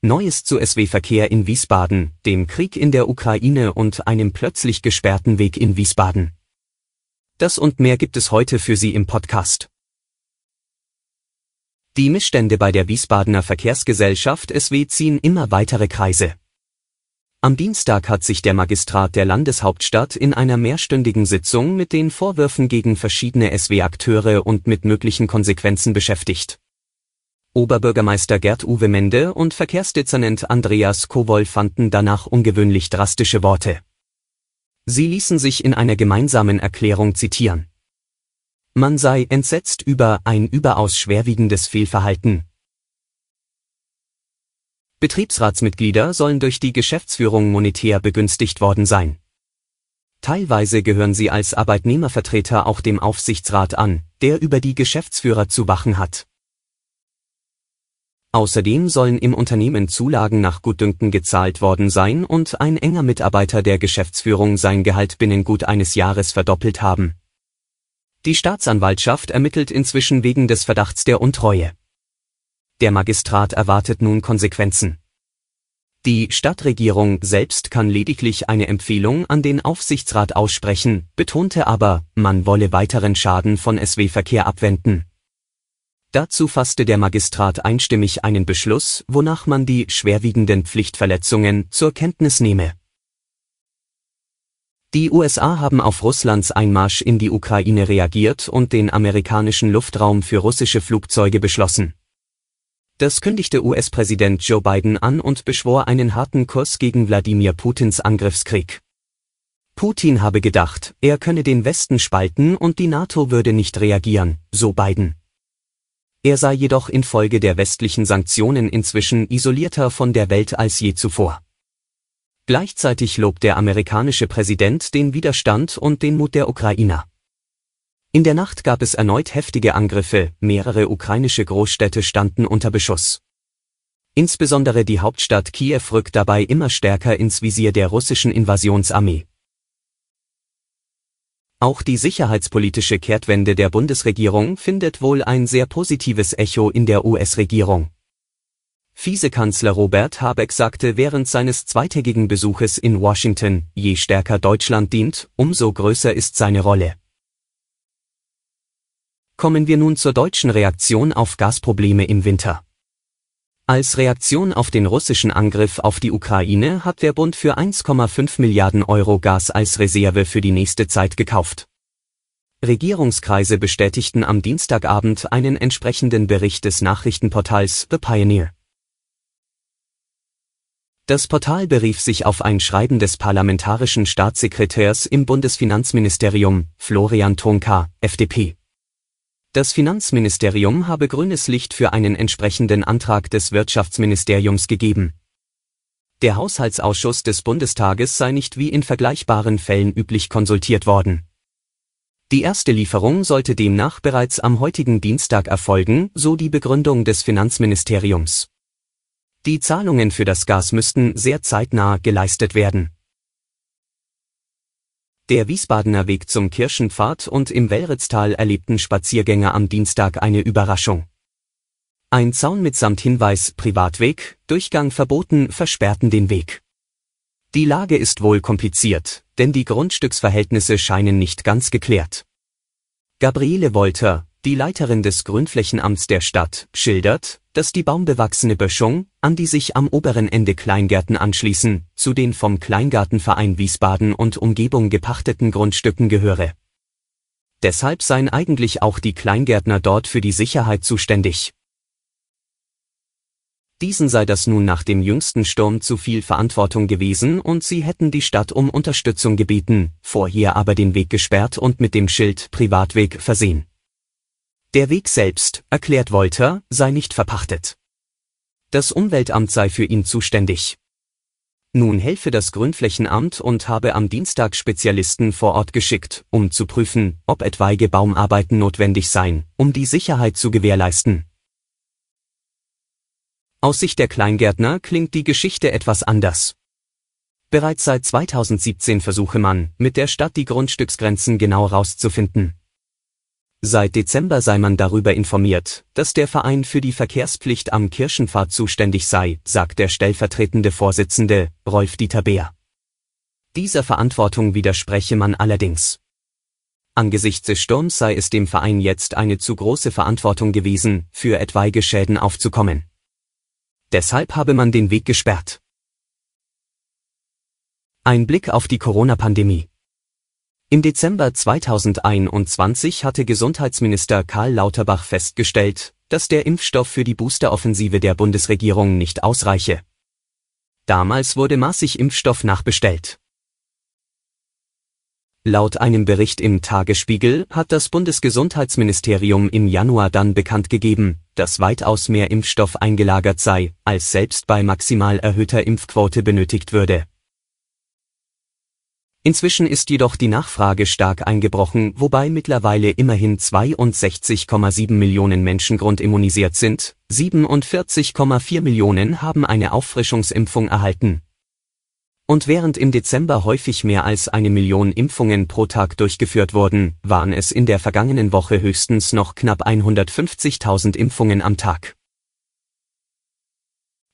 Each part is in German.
Neues zu SW-Verkehr in Wiesbaden, dem Krieg in der Ukraine und einem plötzlich gesperrten Weg in Wiesbaden. Das und mehr gibt es heute für Sie im Podcast. Die Missstände bei der Wiesbadener Verkehrsgesellschaft SW ziehen immer weitere Kreise. Am Dienstag hat sich der Magistrat der Landeshauptstadt in einer mehrstündigen Sitzung mit den Vorwürfen gegen verschiedene SW-Akteure und mit möglichen Konsequenzen beschäftigt. Oberbürgermeister Gerd-Uwe Mende und Verkehrsdezernent Andreas Kowol fanden danach ungewöhnlich drastische Worte. Sie ließen sich in einer gemeinsamen Erklärung zitieren. Man sei entsetzt über ein überaus schwerwiegendes Fehlverhalten. Betriebsratsmitglieder sollen durch die Geschäftsführung monetär begünstigt worden sein. Teilweise gehören sie als Arbeitnehmervertreter auch dem Aufsichtsrat an, der über die Geschäftsführer zu wachen hat. Außerdem sollen im Unternehmen Zulagen nach Gutdünken gezahlt worden sein und ein enger Mitarbeiter der Geschäftsführung sein Gehalt binnen gut eines Jahres verdoppelt haben. Die Staatsanwaltschaft ermittelt inzwischen wegen des Verdachts der Untreue. Der Magistrat erwartet nun Konsequenzen. Die Stadtregierung selbst kann lediglich eine Empfehlung an den Aufsichtsrat aussprechen, betonte aber, man wolle weiteren Schaden von SW-Verkehr abwenden. Dazu fasste der Magistrat einstimmig einen Beschluss, wonach man die schwerwiegenden Pflichtverletzungen zur Kenntnis nehme. Die USA haben auf Russlands Einmarsch in die Ukraine reagiert und den amerikanischen Luftraum für russische Flugzeuge beschlossen. Das kündigte US-Präsident Joe Biden an und beschwor einen harten Kurs gegen Wladimir Putins Angriffskrieg. Putin habe gedacht, er könne den Westen spalten und die NATO würde nicht reagieren, so Biden. Er sei jedoch infolge der westlichen Sanktionen inzwischen isolierter von der Welt als je zuvor. Gleichzeitig lobt der amerikanische Präsident den Widerstand und den Mut der Ukrainer. In der Nacht gab es erneut heftige Angriffe, mehrere ukrainische Großstädte standen unter Beschuss. Insbesondere die Hauptstadt Kiew rückt dabei immer stärker ins Visier der russischen Invasionsarmee. Auch die sicherheitspolitische Kehrtwende der Bundesregierung findet wohl ein sehr positives Echo in der US-Regierung. Vizekanzler Robert Habeck sagte während seines zweitägigen Besuches in Washington, je stärker Deutschland dient, umso größer ist seine Rolle. Kommen wir nun zur deutschen Reaktion auf Gasprobleme im Winter. Als Reaktion auf den russischen Angriff auf die Ukraine hat der Bund für 1,5 Milliarden Euro Gas als Reserve für die nächste Zeit gekauft. Regierungskreise bestätigten am Dienstagabend einen entsprechenden Bericht des Nachrichtenportals The Pioneer. Das Portal berief sich auf ein Schreiben des parlamentarischen Staatssekretärs im Bundesfinanzministerium, Florian Tonka, FDP. Das Finanzministerium habe grünes Licht für einen entsprechenden Antrag des Wirtschaftsministeriums gegeben. Der Haushaltsausschuss des Bundestages sei nicht wie in vergleichbaren Fällen üblich konsultiert worden. Die erste Lieferung sollte demnach bereits am heutigen Dienstag erfolgen, so die Begründung des Finanzministeriums. Die Zahlungen für das Gas müssten sehr zeitnah geleistet werden. Der Wiesbadener Weg zum Kirchenpfad und im Wellritztal erlebten Spaziergänger am Dienstag eine Überraschung. Ein Zaun mitsamt Hinweis Privatweg, Durchgang verboten versperrten den Weg. Die Lage ist wohl kompliziert, denn die Grundstücksverhältnisse scheinen nicht ganz geklärt. Gabriele Wolter, die Leiterin des Grünflächenamts der Stadt, schildert, dass die baumbewachsene Böschung, an die sich am oberen Ende Kleingärten anschließen, zu den vom Kleingartenverein Wiesbaden und Umgebung gepachteten Grundstücken gehöre. Deshalb seien eigentlich auch die Kleingärtner dort für die Sicherheit zuständig. Diesen sei das nun nach dem jüngsten Sturm zu viel Verantwortung gewesen und sie hätten die Stadt um Unterstützung gebeten, vorher aber den Weg gesperrt und mit dem Schild Privatweg versehen. Der Weg selbst, erklärt Wolter, sei nicht verpachtet. Das Umweltamt sei für ihn zuständig. Nun helfe das Grünflächenamt und habe am Dienstag Spezialisten vor Ort geschickt, um zu prüfen, ob etwaige Baumarbeiten notwendig seien, um die Sicherheit zu gewährleisten. Aus Sicht der Kleingärtner klingt die Geschichte etwas anders. Bereits seit 2017 versuche man, mit der Stadt die Grundstücksgrenzen genau rauszufinden. Seit Dezember sei man darüber informiert, dass der Verein für die Verkehrspflicht am Kirchenpfad zuständig sei, sagt der stellvertretende Vorsitzende, Rolf Dieter Beer. Dieser Verantwortung widerspreche man allerdings. Angesichts des Sturms sei es dem Verein jetzt eine zu große Verantwortung gewesen, für etwaige Schäden aufzukommen. Deshalb habe man den Weg gesperrt. Ein Blick auf die Corona-Pandemie. Im Dezember 2021 hatte Gesundheitsminister Karl Lauterbach festgestellt, dass der Impfstoff für die Boosteroffensive der Bundesregierung nicht ausreiche. Damals wurde massig Impfstoff nachbestellt. Laut einem Bericht im Tagesspiegel hat das Bundesgesundheitsministerium im Januar dann bekannt gegeben, dass weitaus mehr Impfstoff eingelagert sei, als selbst bei maximal erhöhter Impfquote benötigt würde Inzwischen ist jedoch die Nachfrage stark eingebrochen, wobei mittlerweile immerhin 62,7 Millionen Menschen grundimmunisiert sind, 47,4 Millionen haben eine Auffrischungsimpfung erhalten. Und während im Dezember häufig mehr als eine Million Impfungen pro Tag durchgeführt wurden, waren es in der vergangenen Woche höchstens noch knapp 150.000 Impfungen am Tag.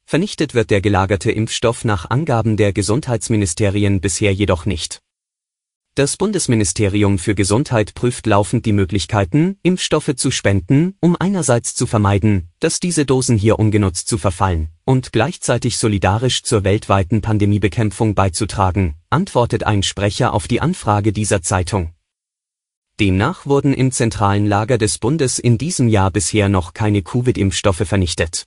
Vernichtet wird der gelagerte Impfstoff nach Angaben der Gesundheitsministerien bisher jedoch nicht. Das Bundesministerium für Gesundheit prüft laufend die Möglichkeiten, Impfstoffe zu spenden, um einerseits zu vermeiden, dass diese Dosen hier ungenutzt zu verfallen, und gleichzeitig solidarisch zur weltweiten Pandemiebekämpfung beizutragen, antwortet ein Sprecher auf die Anfrage dieser Zeitung. Demnach wurden im zentralen Lager des Bundes in diesem Jahr bisher noch keine Covid-Impfstoffe vernichtet.